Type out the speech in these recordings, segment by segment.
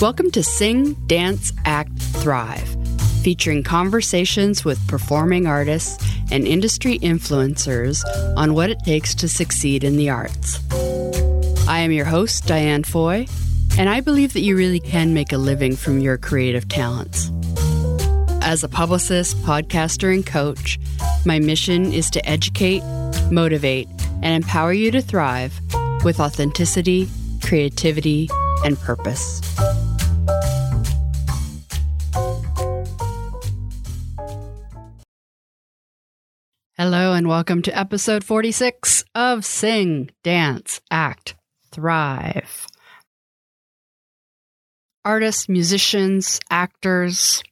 Welcome to Sing, Dance, Act, Thrive, featuring conversations with performing artists and industry influencers on what it takes to succeed in the arts. I am your host, Diane Foy, and I believe that you really can make a living from your creative talents. As a publicist, podcaster, and coach, my mission is to educate, motivate, and empower you to thrive with authenticity, creativity, and purpose. Hello, and welcome to episode 46 of Sing, Dance, Act, Thrive. Artists, musicians, actors,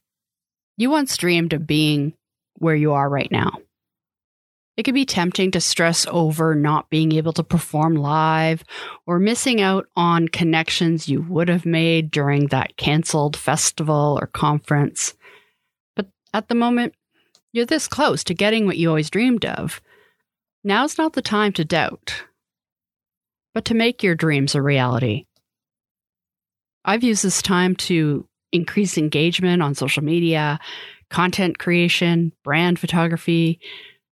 you once dreamed of being where you are right now. It can be tempting to stress over not being able to perform live or missing out on connections you would have made during that canceled festival or conference. But at the moment, you're this close to getting what you always dreamed of. Now's not the time to doubt, but to make your dreams a reality. I've used this time to increase engagement on social media, content creation, brand photography,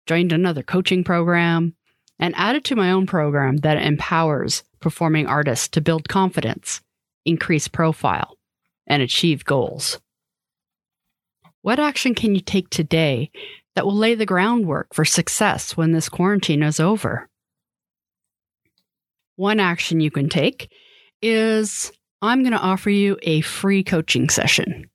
joined another coaching program, and added to my own program that empowers performing artists to build confidence, increase profile, and achieve goals. What action can you take today that will lay the groundwork for success when this quarantine is over? One action you can take is I'm going to offer you a free coaching session.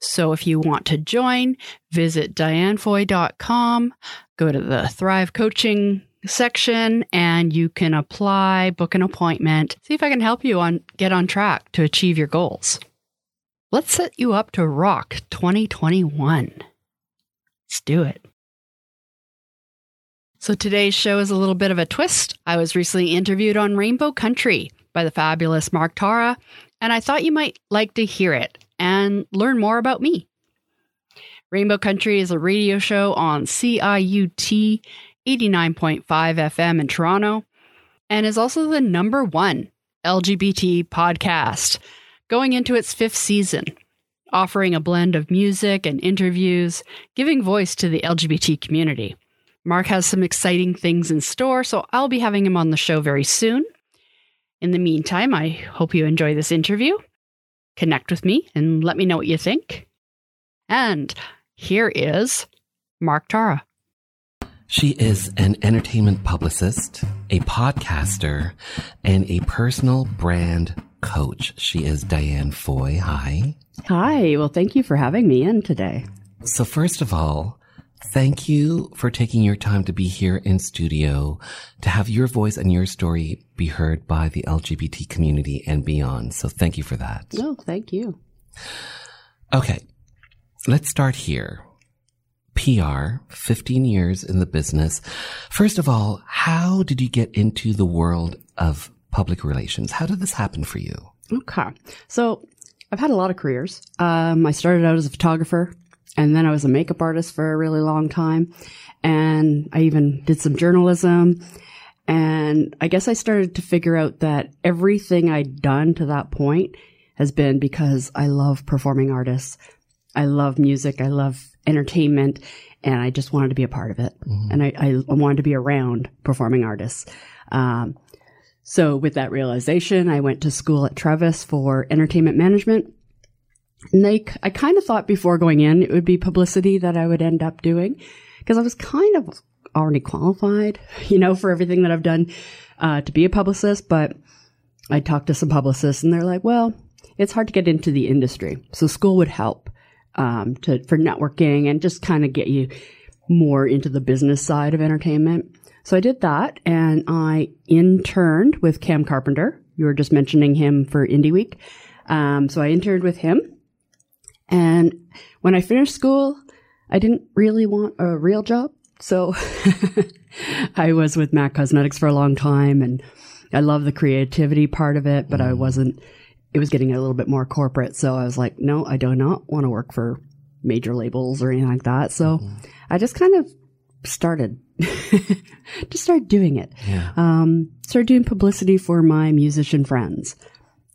So if you want to join, visit dianefoy.com, go to the Thrive Coaching section and you can apply, book an appointment, see if I can help you on get on track to achieve your goals. Let's set you up to rock 2021. Let's do it. So today's show is a little bit of a twist. I was recently interviewed on Rainbow Country by the fabulous Mark Tara, and I thought you might like to hear it and learn more about me. Rainbow Country is a radio show on CIUT 89.5 FM in Toronto and is also the number one LGBT podcast going into its fifth season, offering a blend of music and interviews, giving voice to the LGBT community. Mark has some exciting things in store, so I'll be having him on the show very soon. In the meantime, I hope you enjoy this interview. Connect with me and let me know what you think. And here is Mark Tara. She is an entertainment publicist, a podcaster, and a personal brand coach. She is Diane Foy. Hi. Hi. Well, thank you for having me in today. So, first of all, thank you for taking your time to be here in studio to have your voice and your story be heard by the LGBT community and beyond. So, thank you for that. No, oh, thank you. Okay. Let's start here. PR, 15 years in the business. First of all, how did you get into the world of public relations. How did this happen for you? Okay. So I've had a lot of careers. Um, I started out as a photographer and then I was a makeup artist for a really long time. And I even did some journalism. And I guess I started to figure out that everything I'd done to that point has been because I love performing artists. I love music. I love entertainment and I just wanted to be a part of it. Mm-hmm. And I, I, wanted to be around performing artists. Um, so with that realization, I went to school at Harris for entertainment management. And they, I kind of thought before going in, it would be publicity that I would end up doing because I was kind of already qualified, you know, for everything that I've done, uh, to be a publicist. But I talked to some publicists and they're like, well, it's hard to get into the industry. So school would help, um, to, for networking and just kind of get you more into the business side of entertainment. So I did that and I interned with Cam Carpenter. You were just mentioning him for Indie Week. Um, so I interned with him. And when I finished school, I didn't really want a real job. So I was with MAC Cosmetics for a long time and I love the creativity part of it, but mm. I wasn't, it was getting a little bit more corporate. So I was like, no, I do not want to work for major labels or anything like that. So mm. I just kind of started to start doing it. Yeah. Um, started doing publicity for my musician friends.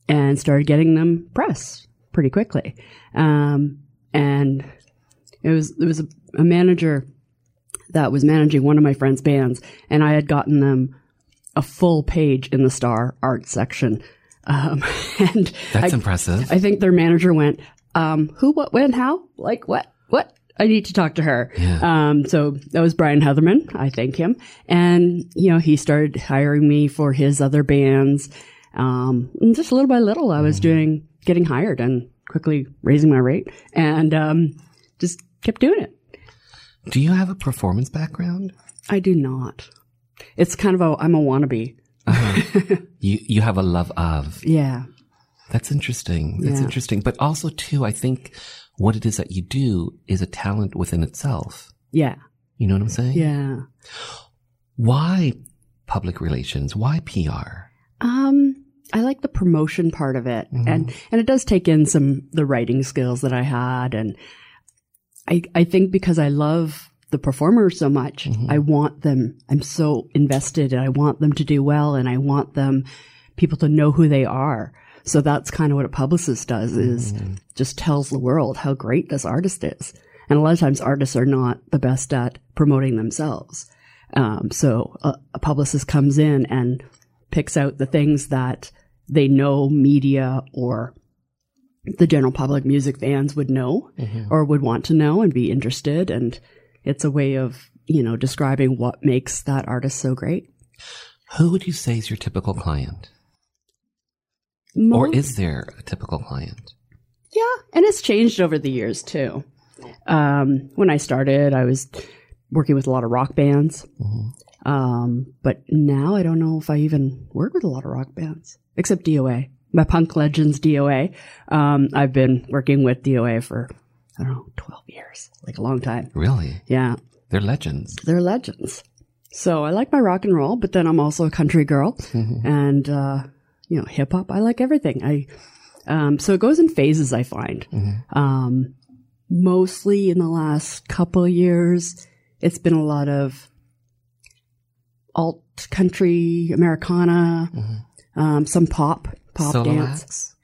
and started getting them press pretty quickly. Um, and it was, there was a, a manager that was managing one of my friend's bands and I had gotten them a full page in the Star art section. Um, and That's I, impressive. I think their manager went, um, who, what, when, how? Like, what, what? I need to talk to her. Yeah. Um, so that was Brian Heatherman. I thank him. And, you know, he started hiring me for his other bands. Um, and just little by little, I was doing, getting hired and quickly raising my rate and, um, just kept doing it. Do you have a performance background? I do not. It's kind of a, I'm a wannabe. You you have a love of. Yeah. That's interesting. That's Yeah. interesting. But also too, I think what it is that you do is a talent within itself. Yeah. You know what I'm saying? Yeah. Why public relations? Why PR? Um, I like the promotion part of it, and and it does take in some the writing skills that I had, and I I think because I love the performers so much, I want them. I'm so invested, and I want them to do well, and I want them people to know who they are. So that's kind of what a publicist does is just tells the world how great this artist is. And a lot of times artists are not the best at promoting themselves. Um, so a, a publicist comes in and picks out the things that they know media or the general public music fans would know or would want to know and be interested. And it's a way of, you know, describing what makes that artist so great. Who would you say is your typical client? Mo- Or is there a typical client? Yeah, and it's changed over the years too. Um, when I started, I was working with a lot of rock bands. Um, but now I don't know if I even work with a lot of rock bands, except DOA. My Punk Legends DOA. Um, I've been working with DOA for, I don't know, 12 years, like a long time. Really? Yeah, They're legends. they're legends. So I like my rock and roll, but then I'm also a country girl and, uh, you know, hip hop. I like everything. I, um, so it goes in phases, I find. Um, mostly in the last couple years, it's been a lot of alt country, Americana, um, some pop, pop Solo dance. acts?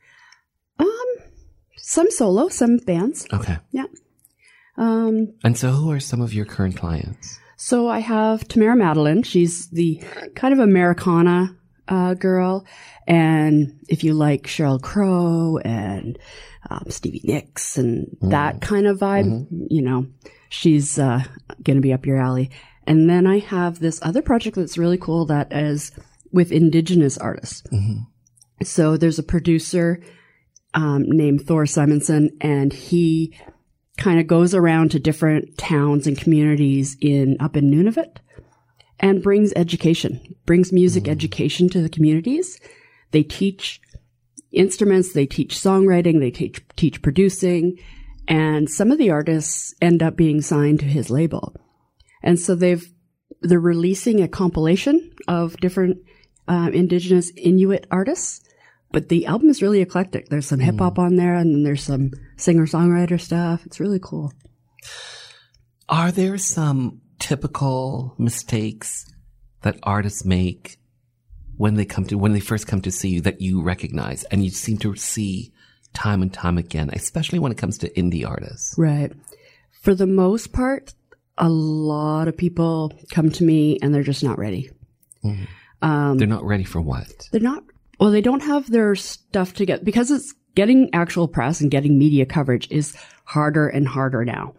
Some solo, some bands. Okay. Yeah. Um, And so who are some of your current clients? So I have Tamara Madeline. She's the kind of Americana uh, girl, and if you like Sheryl Crow and um, Stevie Nicks and that kind of vibe, you know, she's uh, going to be up your alley. And then I have this other project that's really cool that is with Indigenous artists. So there's a producer um, named Thor Simonsen, and he kind of goes around to different towns and communities in up in Nunavut and brings education, brings music education to the communities. They teach instruments, they teach songwriting, they teach teach producing, and some of the artists end up being signed to his label. And so they've they're releasing a compilation of different um, indigenous Inuit artists. But the album is really eclectic. There's some hip hop on there, and then there's some singer songwriter stuff. It's really cool. Are there some typical mistakes that artists make when they come to when they first come to see you that you recognize and you seem to see time and time again, especially when it comes to indie artists? Right. For the most part, a lot of people come to me and they're just not ready. Mm-hmm. Um, they're not ready for what? They're not, well, they don't have their stuff together because it's getting actual press and getting media coverage is harder and harder now.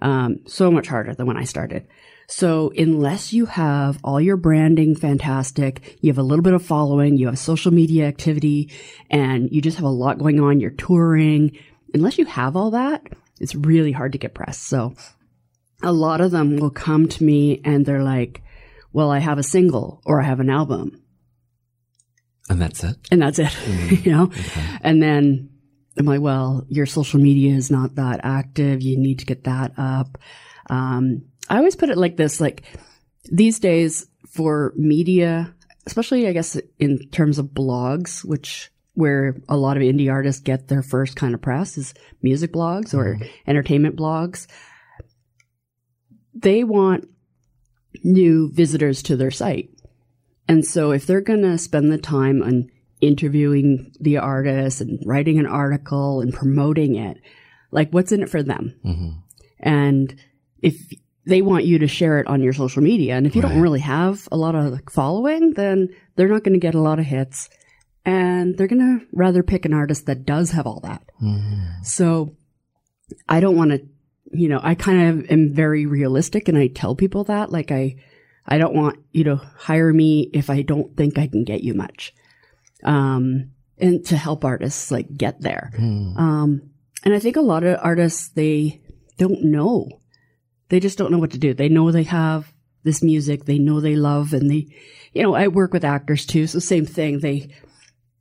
Um, so much harder than when I started. So unless you have all your branding fantastic, you have a little bit of following, you have social media activity, and you just have a lot going on, you're touring, unless you have all that, it's really hard to get press. So a lot of them will come to me and they're like, well, I have a single or I have an album And that's it. and that's it, you know? And then I'm like, well, your social media is not that active. You need to get that up. Um, I always put it like this, like these days for media, especially I guess in terms of blogs, which where a lot of indie artists get their first kind of press is music blogs or entertainment blogs. They want new visitors to their site. And so if they're going to spend the time on interviewing the artist and writing an article and promoting it. Like, what's in it for them? hmm And if they want you to share it on your social media, and if you Right. don't really have a lot of following, then they're not going to get a lot of hits. And they're going to rather pick an artist that does have all that. hmm So I don't want to, you know, I kind of am very realistic and I tell people that. Like, I, I don't want you to hire me if I don't think I can get you much. Um, and to help artists like get there. Mm. Um, and I think a lot of artists, they don't know. They just don't know what to do. They know they have this music, they know they love, and they, you know, I work with actors too. So same thing. They,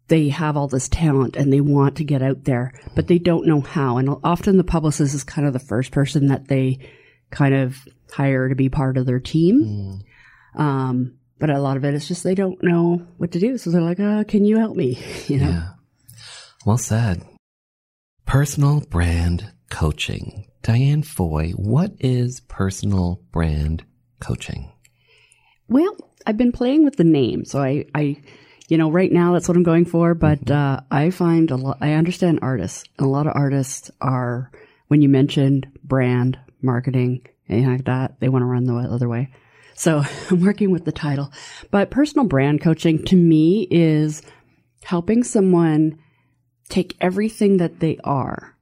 they have all this talent and they want to get out there, but they don't know how. And often the publicist is kind of the first person that they kind of hire to be part of their team. Mm. Um, but a lot of it is just they don't know what to do. So they're like, uh, can you help me? You know? Yeah. Well said. Personal brand coaching. Diane Foy, what is personal brand coaching? Well, I've been playing with the name, so I, I, you know, right now that's what I'm going for. But uh, I find a lot. I understand artists. and A lot of artists are when you mentioned brand marketing, anything like that, they want to run the other way. So I'm working with the title, but personal brand coaching to me is helping someone take everything that they are,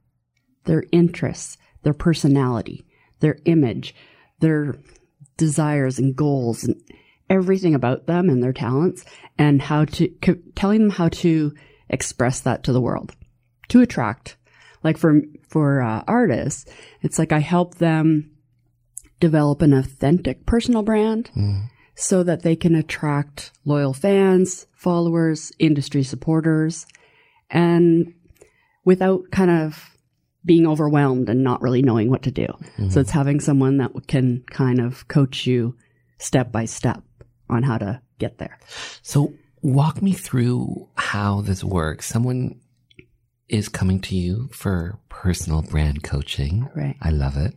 their interests, their personality, their image, their desires and goals and everything about them and their talents and how to telling them how to express that to the world to attract. Like for for uh, artists it's like i help them develop an authentic personal brand so that they can attract loyal fans followers industry supporters and without kind of being overwhelmed and not really knowing what to do. So it's having someone that can kind of coach you step by step on how to get there. So walk me through how this works. Someone is coming to you for personal brand coaching. Right. I love it.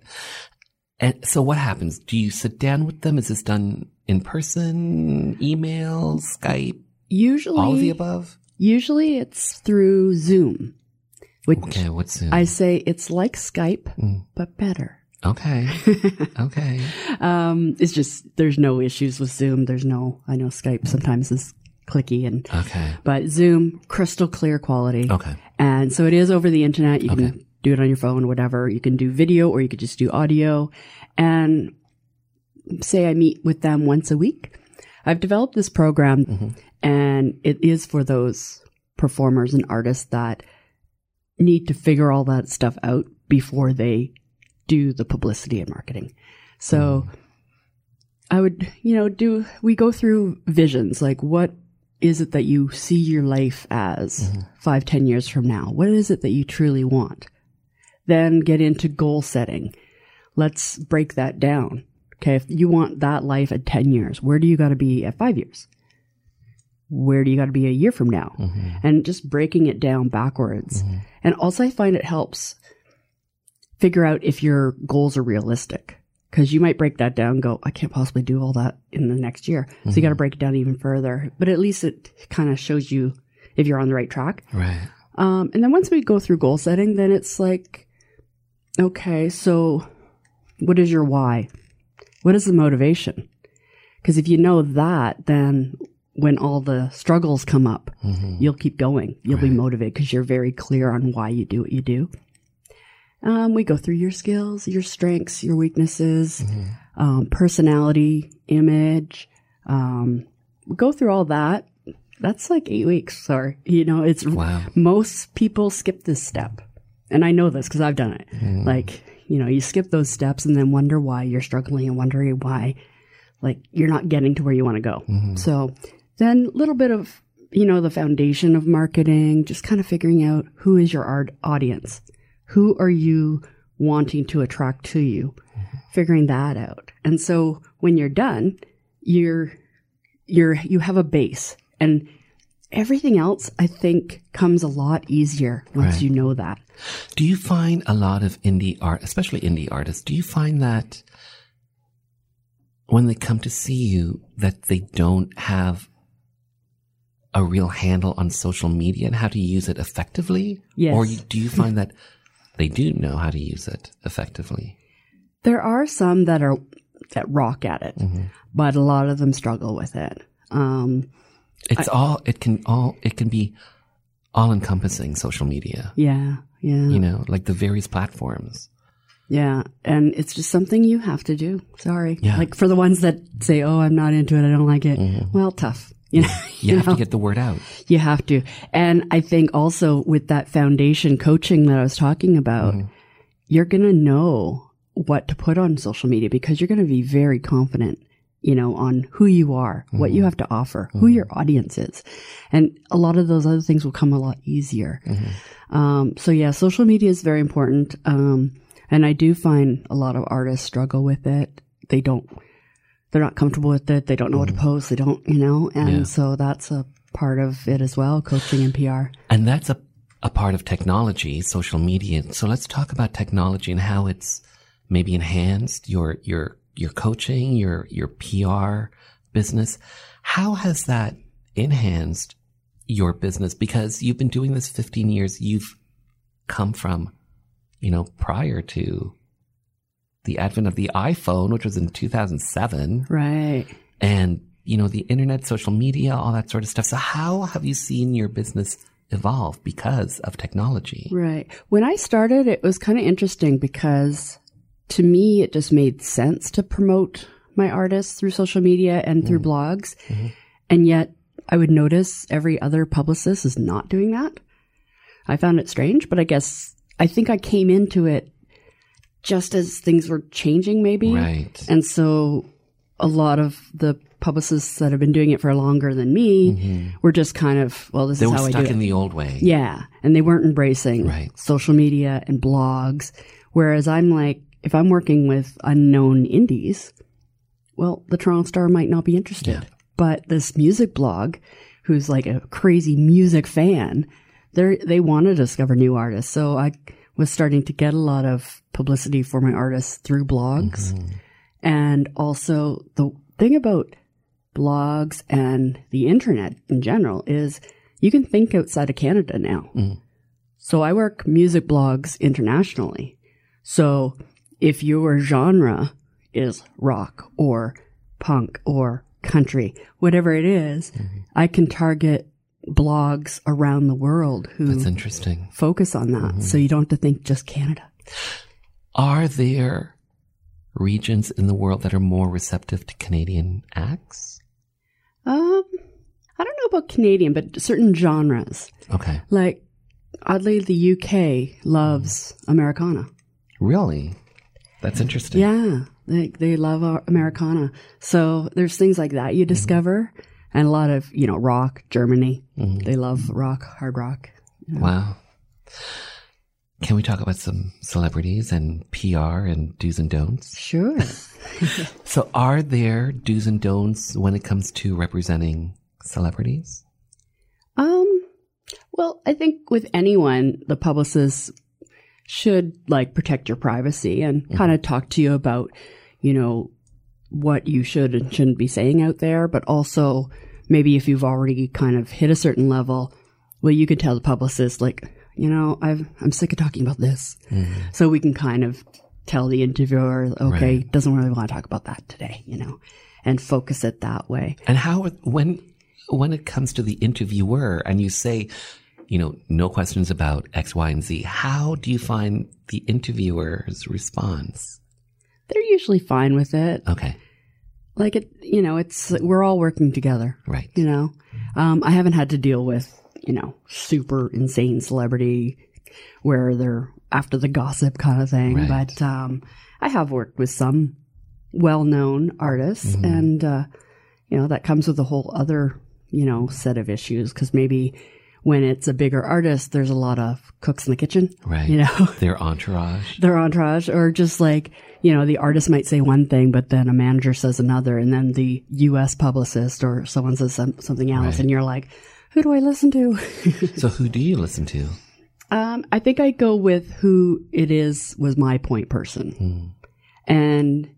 And so what happens? Do you sit down with them? Is this done in person, email, Skype, Usually, all of the above? usually it's through Zoom, which Okay, what's Zoom? I say it's like Skype, Mm. but better. okay. okay. Um, it's just, there's no issues with Zoom. There's no, I know Skype sometimes is clicky and, Okay. but Zoom, crystal clear quality. Okay. And so it is over the internet. You Okay. can do it on your phone, whatever. You can do video or you could just do audio. And say I meet with them once a week. I've developed this program Mhm. and it is for those performers and artists that need to figure all that stuff out before they do the publicity and marketing. So I would, you know, do, we go through visions, like what is it that you see your life as five, ten years from now? What is it that you truly want? Then get into goal setting. Let's break that down. Okay. If you want that life at 10 years, where do you got to be at five years? Where do you got to be a year from now? Mhm. And just breaking it down backwards. Mhm. And also I find it helps figure out if your goals are realistic. Cause you might break that down and go, I can't possibly do all that in the next year. So you got to break it down even further. But at least it kind of shows you if you're on the right track. Right. Um, and then once we go through goal setting, then it's like, okay, so what is your why? What is the motivation? Because if you know that, then when all the struggles come up, Mhm. you'll keep going. You'll be motivated because you're very clear on why you do what you do. Um, we go through your skills, your strengths, your weaknesses, um, personality, image. Um, we go through all that. That's like eight weeks. Sorry, you know, it's Wow. most people skip this step, and I know this because I've done it. Mm. Like, you know, you skip those steps and then wonder why you're struggling and wondering why, like, you're not getting to where you want to go. Mm-hmm. So then a little bit of, you know, the foundation of marketing, just kind of figuring out who is your art audience. Who are you wanting to attract to you? Mm-hmm. Figuring that out. And so when you're done, you're, you're, you have a base and everything else I think comes a lot easier once Right. you know that. Do you find a lot of indie art, especially indie artists, do you find that when they come to see you that they don't have a real handle on social media and how to use it effectively? Yes. Or do you find that they do know how to use it effectively? There are some that are that rock at it, but a lot of them struggle with it. Um, It's all, it can all, it can be all encompassing social media, yeah, yeah, you know, like the various platforms. yeah, and it's just something you have to do. Sorry, Yeah. like for the ones that say, "Oh, I'm not into it. I don't like it." Mm-hmm. Well, tough. You know, You have to get the word out. You have to. And I think also with that foundation coaching that I was talking about, mm-hmm. you're going to know what to put on social media because you're going to be very confident, you know, on who you are, what you have to offer, who your audience is. And a lot of those other things will come a lot easier. Um, so yeah, social media is very important. Um, and I do find a lot of artists struggle with it. They don't, they're not comfortable with it. They don't know what to post. They don't, you know, and Yeah. so that's a part of it as well, coaching and PR. And that's a, a part of technology, social media. So let's talk about technology and how it's maybe enhanced your, your, your coaching, your, your PR business. How has that enhanced your business? Because you've been doing this 15 years. You've come from, you know, prior to the advent of the iPhone, which was in 2007 Right. and you know the internet social media all that sort of stuff so how have you seen your business evolve because of technology Right. When I started, it was kind of interesting because to me, it just made sense to promote my artists through social media and through mm-hmm. blogs. Mm-hmm. And yet I would notice every other publicist is not doing that. I found it strange, but I guess I think I came into it just as things were changing, maybe. right And so a lot of the publicists that have been doing it for longer than me mm-hmm. were just kind of, well, this they is how I do They were stuck it. in the old way Yeah. And they weren't embracing Right. social media and blogs. Whereas I'm like, if I'm working with unknown indies, well, the Toronto Star might not be interested. Yeah. But this music blog, who's like a crazy music fan, they they want to discover new artists. So I was starting to get a lot of publicity for my artists through blogs. Mm-hmm. And also the thing about blogs and the internet in general is you can think outside of Canada now. Mm. So I work music blogs internationally. So if your genre is rock or punk or country, whatever it is, mm-hmm. I can target blogs around the world who that's interesting focus on that. So mm-hmm. you don't have to think just Canada. are there regions in the world that are more receptive to canadian acts Um, I don't know about Canadian, but certain genres. okay Like, oddly, the UK loves mm-hmm. Americana. really that's interesting Yeah, they they love uh, Americana. So there's things like that you mm-hmm. discover, and a lot of you know rock. Germany, mm-hmm. they love rock, hard rock. wow can we talk about some celebrities and pr and do's and don'ts Sure. So, are there do's and don'ts when it comes to representing celebrities? um. Well, I think with anyone, the publicist should like protect your privacy and mm-hmm. kind of talk to you about, you know, what you should and shouldn't be saying out there, but also maybe if you've already kind of hit a certain level, well, you could tell the publicist, like, you know, I've, I'm sick of talking about this. Mm-hmm. So we can kind of tell the interviewer, okay, doesn't really want to talk about that today, you know, and focus it that way. And how, when, when it comes to the interviewer and you say, you know, no questions about X, Y, and Z, how do you find the interviewer's response? They're usually fine with it. Okay. Like it, you know, it's, we're all working together. Right. you know um, i haven't had to deal with you know super insane celebrity where they're after the gossip kind of thing Right. but um, i have worked with some well-known artists Mm-hmm. and uh, you know that comes with a whole other you know set of issues because maybe when it's a bigger artist there's a lot of cooks in the kitchen Right. you know Their entourage. their entourage or just like you know the artist might say one thing but then a manager says another and then the us publicist or someone says some, something else Right. and you're like who do i listen to So, who do you listen to? um, i think i go with who it is was my point person and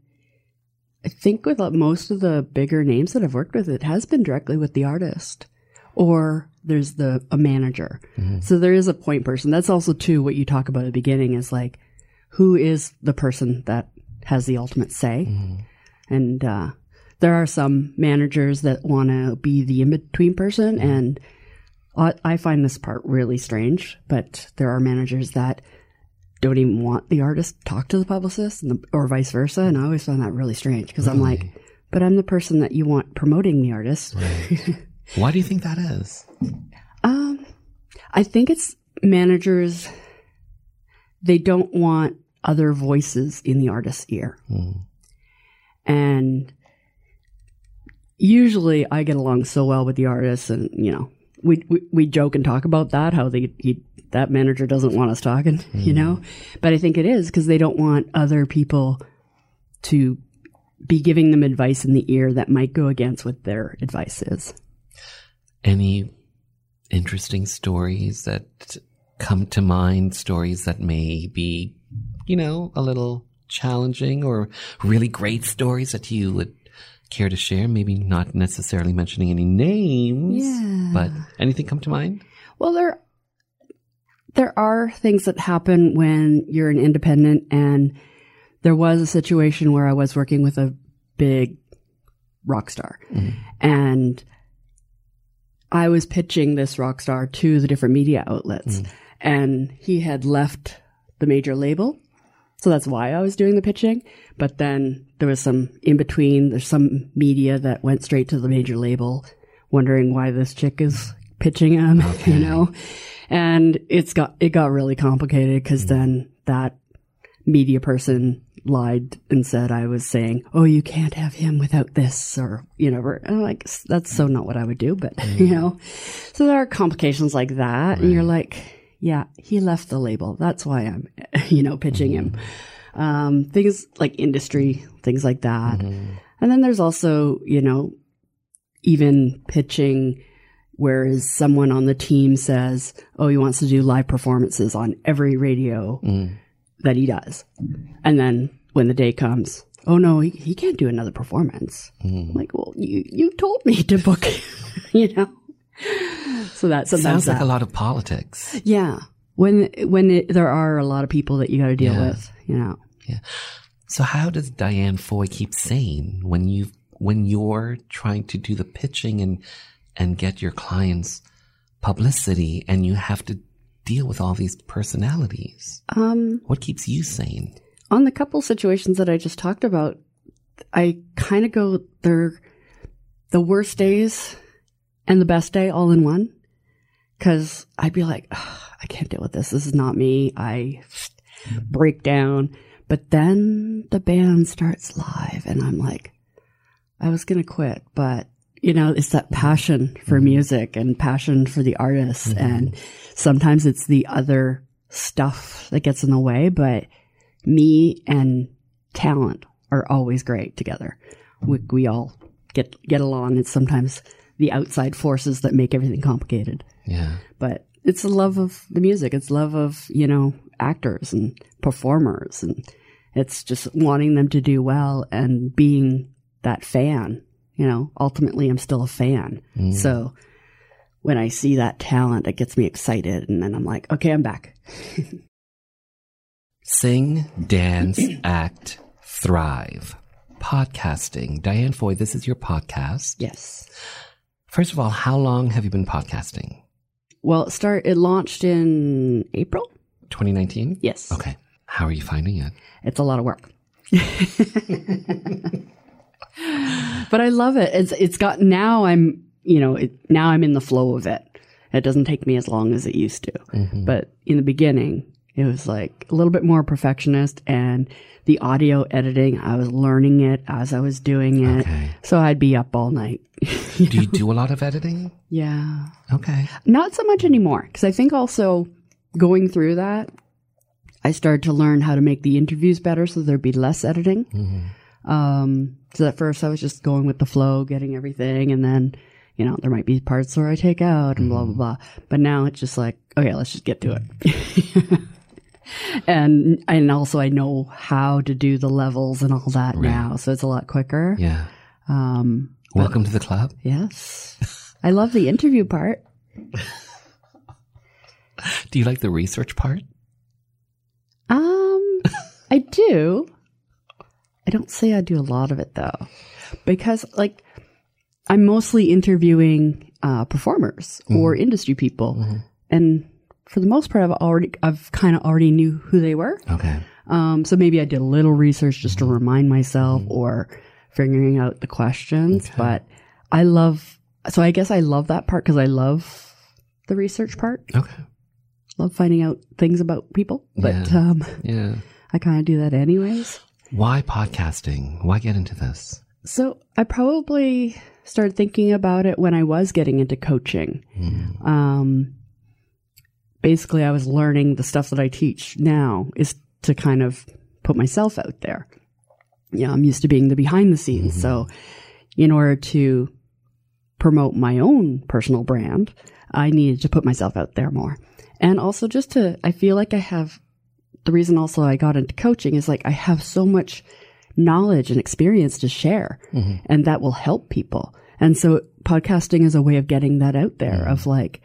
i think with uh, most of the bigger names that i've worked with it has been directly with the artist or there's the a manager. Mm-hmm. So there is a point person. That's also too what you talk about at the beginning is like who is the person that has the ultimate say. Mm-hmm. And uh, there are some managers that want to be the in between person, mm-hmm. and I, I find this part really strange. But there are managers that don't even want the artist to talk to the publicist, and the, or vice versa. And I always find that really strange because I'm like, but I'm the person that you want promoting the artist. Why do you think that is? Um, I think it's managers. They don't want other voices in the artist's ear, and usually I get along so well with the artists, and you know, we we, we joke and talk about that how they he, that manager doesn't want us talking, you know, but I think it is because they don't want other people to be giving them advice in the ear that might go against what their advice is. Any interesting stories that come to mind? Stories that may be, you know, a little challenging or really great stories that you would care to share? Maybe not necessarily mentioning any names, Yeah. but anything come to mind? Well, there there are things that happen when you're an independent, and there was a situation where I was working with a big rock star, mm-hmm. and I was pitching this rock star to the different media outlets, hmm. and he had left the major label. So that's why I was doing the pitching. But then there was some in between. There's some media that went straight to the major label, wondering why this chick is pitching him, you know? And it's got, it got really complicated because hmm. then that media person lied and said I was saying, "Oh, you can't have him without this," or you know, or- like that's so not what I would do, but you mm. know, so there are complications like that, and you're like, yeah, he left the label. That's why I'm, you know, pitching him. Mm-hmm. Um, things like industry, things like that, mm-hmm. and then there's also you know, even pitching. Whereas someone on the team says, "Oh, he wants to do live performances on every radio mm. That he does. And then when the day comes, oh no, he, he can't do another performance. I'm like, well, you, you told me to book, you know? So that Sounds like that- a lot of politics. yeah. When, when it, there are a lot of people that you got to deal Yeah. with, you know, Yeah. So how does Diane Foy keep sane when you when you're trying to do the pitching and and get your clients publicity and you have to deal with all these personalities? um, What keeps you sane? on the couple situations that I just talked about, I kind of go they're the worst days and the best day all in one. Cause I'd be like, "Ugh, I can't deal with this. This is not me. I break down. But then the band starts live and I'm like, I was going to quit, but you know, it's that passion for mm-hmm. music and passion for the artists. Mm-hmm. And sometimes it's the other stuff that gets in the way, but me and talent are always great together. We, we all get, get along. It's sometimes the outside forces that make everything complicated Yeah. but it's the love of the music. It's love of, you know, actors and performers. And it's just wanting them to do well and being that fan. You know, ultimately, I'm still a fan. Mm. So when I see that talent, it gets me excited. And then I'm like, okay, I'm back. Sing, dance, act, thrive. Podcasting. Diane Foy, this is your podcast. Yes. First of all, how long have you been podcasting? Well, it start, it launched in April. 2019? Yes. Okay. How are you finding it? It's a lot of work. but I love it. It's it's got now I'm you know it, now I'm in the flow of it. It doesn't take me as long as it used to. Mm-hmm. But in the beginning, it was like a little bit more perfectionist and the audio editing, I was learning it as I was doing it. Okay. So I'd be up all night. Do you do a lot of editing? yeah. Okay. Not so much anymore because I think also going through that, I started to learn how to make the interviews better so there'd be less editing. Mm-hmm. Um, so at first I was just going with the flow, getting everything, and then you know there might be parts where I take out and blah blah blah. But now it's just like okay, let's just get to it. and and also I know how to do the levels and all that now, so it's a lot quicker. Yeah. Um, Welcome to the club. yes. I love the interview part. Do you like the research part? Um, I do. I don't say I do a lot of it though, because like I'm mostly interviewing uh, performers or industry people, and for the most part, I've already I've kind of already knew who they were. Okay. Um, so maybe I did a little research just to remind myself or figuring out the questions. But I love, so I guess I love that part because I love the research part. Okay. Love finding out things about people. But Yeah. um, Yeah. I kind of do that anyways. Why podcasting? Why get into this? So I probably started thinking about it when I was getting into coaching. Um, basically, I was learning the stuff that I teach now is to kind of put myself out there. Yeah, I'm used to being the behind the scenes. So, in order to promote my own personal brand, I needed to put myself out there more. And also just to, I feel like I have the reason also I got into coaching is like I have so much knowledge and experience to share and that will help people. And so podcasting is a way of getting that out there of like,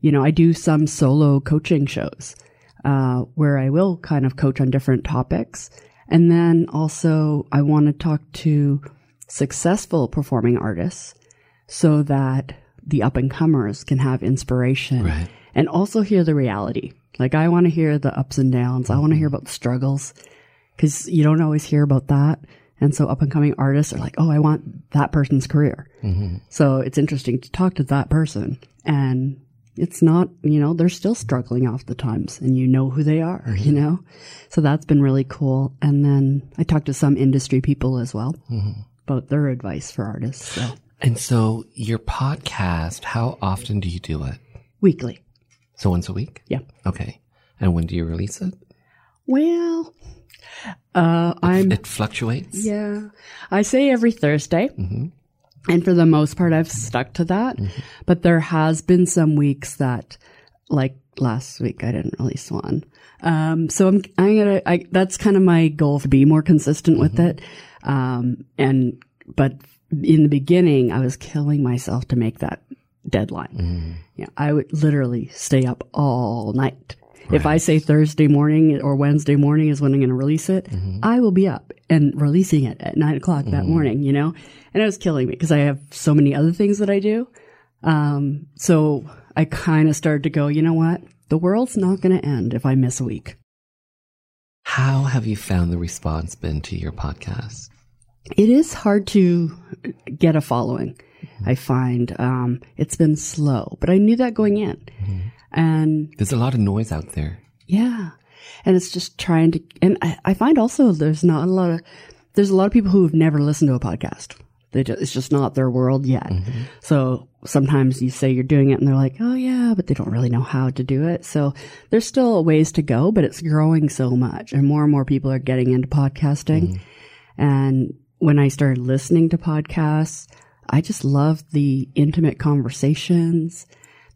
you know, I do some solo coaching shows, uh, where I will kind of coach on different topics. And then also I want to talk to successful performing artists so that the up and comers can have inspiration Right. and also hear the reality. Like I want to hear the ups and downs. I want to hear mm-hmm. about the struggles because you don't always hear about that. And so up and coming artists are like, oh, I want that person's career. Mm-hmm. So it's interesting to talk to that person. And it's not, you know, they're still struggling off the times and you know who they are, you mm-hmm. know? So that's been really cool. And then I talked to some industry people as well about their advice for artists. So And so your podcast, how often do you do it? weekly. So once a week? Yeah. Okay. And when do you release it? Well, uh, I'm It fluctuates? Yeah. I say every Thursday. And for the most part, I've stuck to that. But there has been some weeks that, like last week, I didn't release one. Um, so I'm, I'm gonna, I, that's kind of my goal to be more consistent with it. Um, and, but in the beginning, I was killing myself to make that deadline. Mm-hmm. Yeah. I would literally stay up all night. If I say Thursday morning or Wednesday morning is when I'm going to release it, mm-hmm. I will be up and releasing it at nine o'clock that mm-hmm. morning, you know? And it was killing me because I have so many other things that I do. Um, so I kind of started to go, you know what? The world's not going to end if I miss a week. How have you found the response been to your podcast? It is hard to get a following. I find um, it's been slow, but I knew that going in. Mm-hmm. And There's a lot of noise out there. Yeah. And it's just trying to, and I, I find also there's not a lot of, there's a lot of people who have never listened to a podcast. They just, it's just not their world yet. Mm-hmm. So sometimes you say you're doing it and they're like, oh yeah, but they don't really know how to do it. So there's still a ways to go, but it's growing so much and more and more people are getting into podcasting. Mm-hmm. And when I started listening to podcasts, I just loved the intimate conversations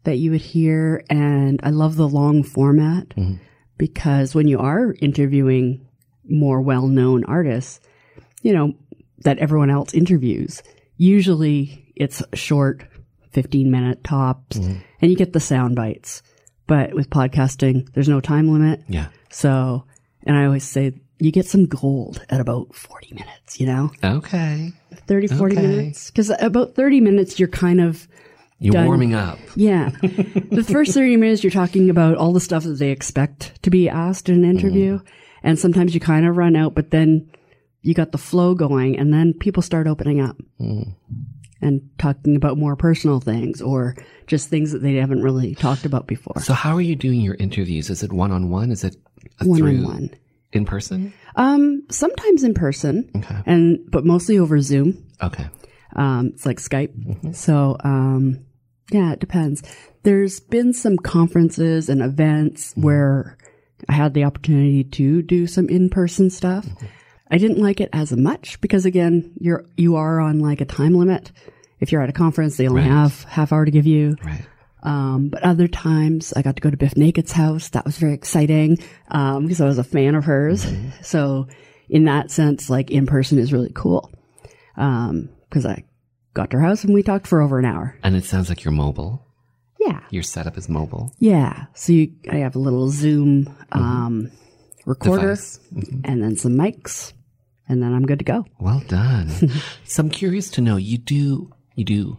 that you would hear. And I love the long format mm-hmm. because when you are interviewing more well known artists, you know, that everyone else interviews, usually it's short, 15 minute tops, mm-hmm. and you get the sound bites. But with podcasting, there's no time limit. Yeah. So, and I always say you get some gold at about 40 minutes, you know, Okay. 30, 40 Okay. minutes. Cause about 30 minutes, you're kind of, You're Done. warming up. yeah. the first 30 minutes, you're talking about all the stuff that they expect to be asked in an interview. Mm. And sometimes you kind of run out, but then you got the flow going and then people start opening up mm. and talking about more personal things or just things that they haven't really talked about before. So how are you doing your interviews? Is it one on one? Is it a One on one. In person? Um, sometimes in person Okay. and, but mostly over Zoom. Okay. Um, it's like Skype. So, um, yeah, it depends. There's been some conferences and events where I had the opportunity to do some in-person stuff. I didn't like it as much because again, you're, you are on like a time limit. If you're at a conference, they only Right. have half hour to give you. Right. Um, but other times I got to go to Bif Naked's house. That was very exciting. Um, because I was a fan of hers. So in that sense, like in person is really cool. Um, cause I got to her house and we talked for over an hour. And it sounds like you're mobile. Yeah. Your setup is mobile. Yeah. So you, I have a little Zoom um, recorder Device. and then some mics, and then I'm good to go. Well done. so I'm curious to know you do you do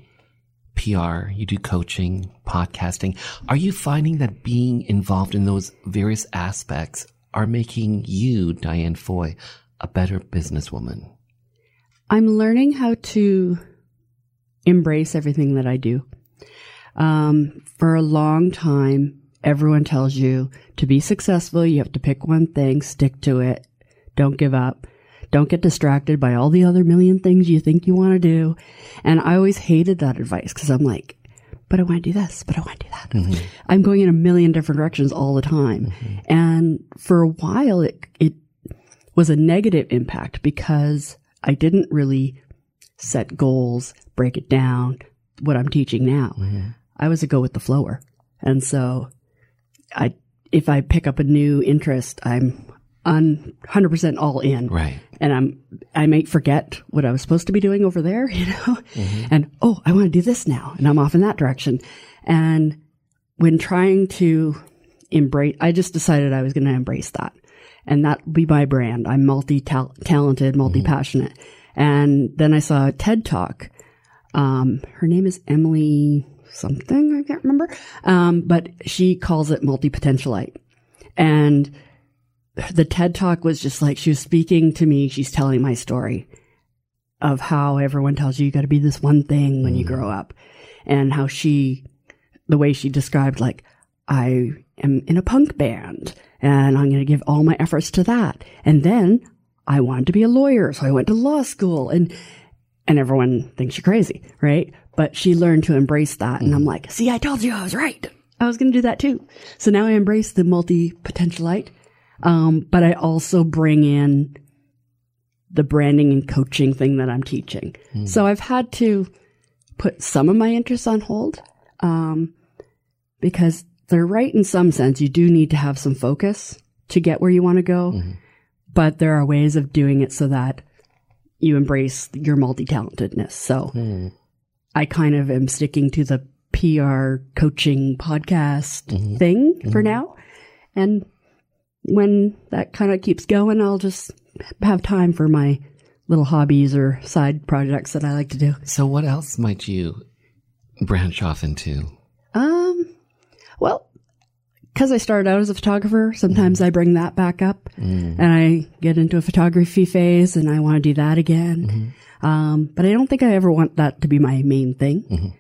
PR, you do coaching, podcasting. Are you finding that being involved in those various aspects are making you, Diane Foy, a better businesswoman? I'm learning how to embrace everything that I do. Um, for a long time, everyone tells you to be successful, you have to pick one thing, stick to it, don't give up, don't get distracted by all the other million things you think you want to do. And I always hated that advice because I'm like, but I want to do this, but I want to do that. Mm-hmm. I'm going in a million different directions all the time. Mm-hmm. And for a while, it, it was a negative impact because I didn't really set goals, break it down, what I'm teaching now. Oh, I was a go with the flower. And so I, if I pick up a new interest, I'm on 100% all in. Right. And I'm, I may forget what I was supposed to be doing over there, you know, and oh, I want to do this now. And I'm off in that direction. And when trying to embrace, I just decided I was going to embrace that. And that would be my brand. I'm multi talented, multi passionate. And then I saw a TED talk. Um, her name is Emily something. I can't remember. Um, but she calls it multi potentialite. And the TED talk was just like she was speaking to me. She's telling my story of how everyone tells you you got to be this one thing when you mm. grow up and how she, the way she described, like, I am in a punk band and I'm going to give all my efforts to that. And then I wanted to be a lawyer. So I went to law school and, and everyone thinks you're crazy, right? But she learned to embrace that. And I'm mm. like, see, I told you I was right. I was going to do that too. So now I embrace the multi potentialite. Um, but I also bring in the branding and coaching thing that I'm teaching. Hmm. So I've had to put some of my interests on hold, um, because they're right in some sense. You do need to have some focus to get where you want to go, mm-hmm. but there are ways of doing it so that you embrace your multi-talentedness. So hmm. I kind of am sticking to the PR coaching podcast mm-hmm. thing for mm-hmm. now. And when that kind of keeps going, I'll just have time for my little hobbies or side projects that I like to do. So what else might you branch off into? Um, well, because I started out as a photographer, sometimes I bring that back up and I get into a photography phase and I want to do that again. Um, but I don't think I ever want that to be my main thing.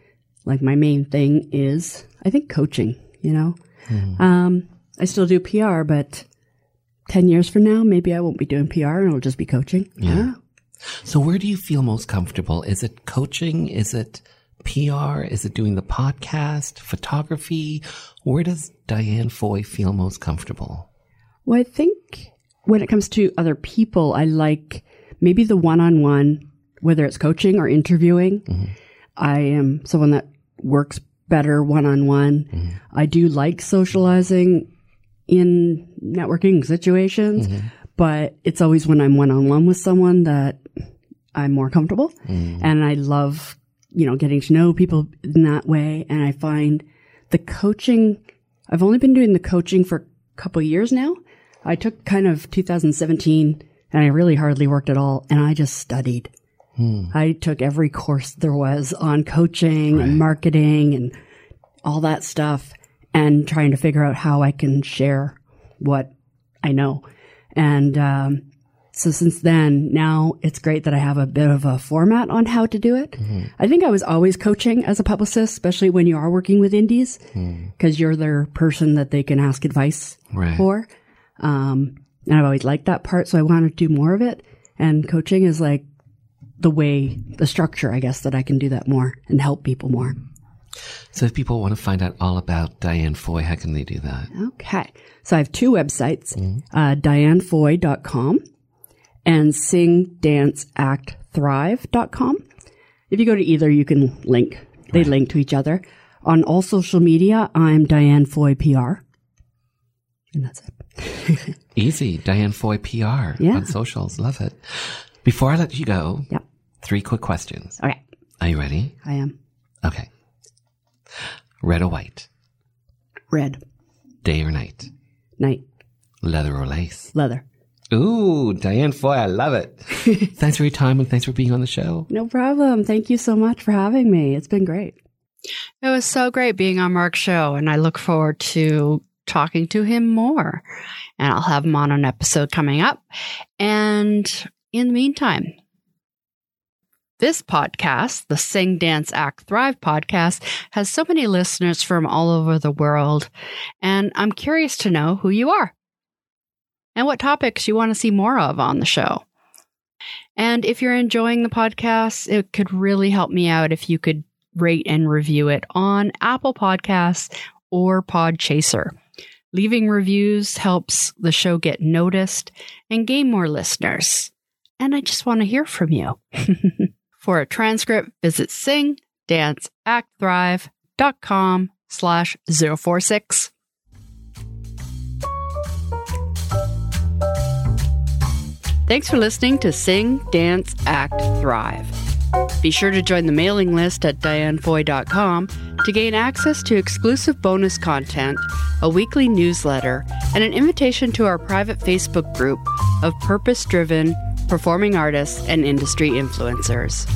Like my main thing is, I think coaching, you know? Um, I still do PR, but 10 years from now, maybe I won't be doing PR and it'll just be coaching. Yeah. don't. So where do you feel most comfortable? Is it coaching? Is it PR? Is it doing the podcast, photography? Where does Diane Foy feel most comfortable? Well, I think when it comes to other people, I like maybe the one on one, whether it's coaching or interviewing. Mm-hmm. I am someone that works better one on one. I do like socializing in networking situations, mm-hmm. but it's always when I'm one on one with someone that I'm more comfortable. Mm-hmm. And I love, you know, getting to know people in that way. And I find the coaching, I've only been doing the coaching for a couple of years now. I took kind of 2017 and I really hardly worked at all and I just studied. Hmm. I took every course there was on coaching and marketing and all that stuff and trying to figure out how I can share what I know. And um, so since then, now it's great that I have a bit of a format on how to do it. I think I was always coaching as a publicist, especially when you are working with indies, because you're their person that they can ask advice Right. for. Um, and I've always liked that part, so I want to do more of it. And coaching is like the way, the structure, I guess, that I can do that more and help people more. So if people want to find out all about Diane Foy, how can they do that? Okay. So I have two websites, uh, dianefoy.com and singdanceactthrive.com. If you go to either, you can link. They link to each other. On all social media, I'm Diane Foy PR. And that's it. Easy. Diane Foy PR Yeah. on socials. Love it. Before I let you go, Yeah. three quick questions. Okay. Are you ready? I am. Okay. Red or white? Red. Day or night? Night. Leather or lace? Leather. Ooh, Diane Foy, I love it. thanks for your time and thanks for being on the show. No problem. Thank you so much for having me. It's been great. It was so great being on Mark's show, and I look forward to talking to him more. And I'll have him on an episode coming up. And in the meantime, this podcast, the Sing, Dance, Act, Thrive podcast, has so many listeners from all over the world. And I'm curious to know who you are and what topics you want to see more of on the show. And if you're enjoying the podcast, it could really help me out if you could rate and review it on Apple Podcasts or Podchaser. Leaving reviews helps the show get noticed and gain more listeners. And I just want to hear from you. For a transcript, visit singdanceactthrive.com slash 046. Thanks for listening to Sing, Dance, Act, Thrive. Be sure to join the mailing list at dianefoy.com to gain access to exclusive bonus content, a weekly newsletter, and an invitation to our private Facebook group of purpose driven performing artists and industry influencers.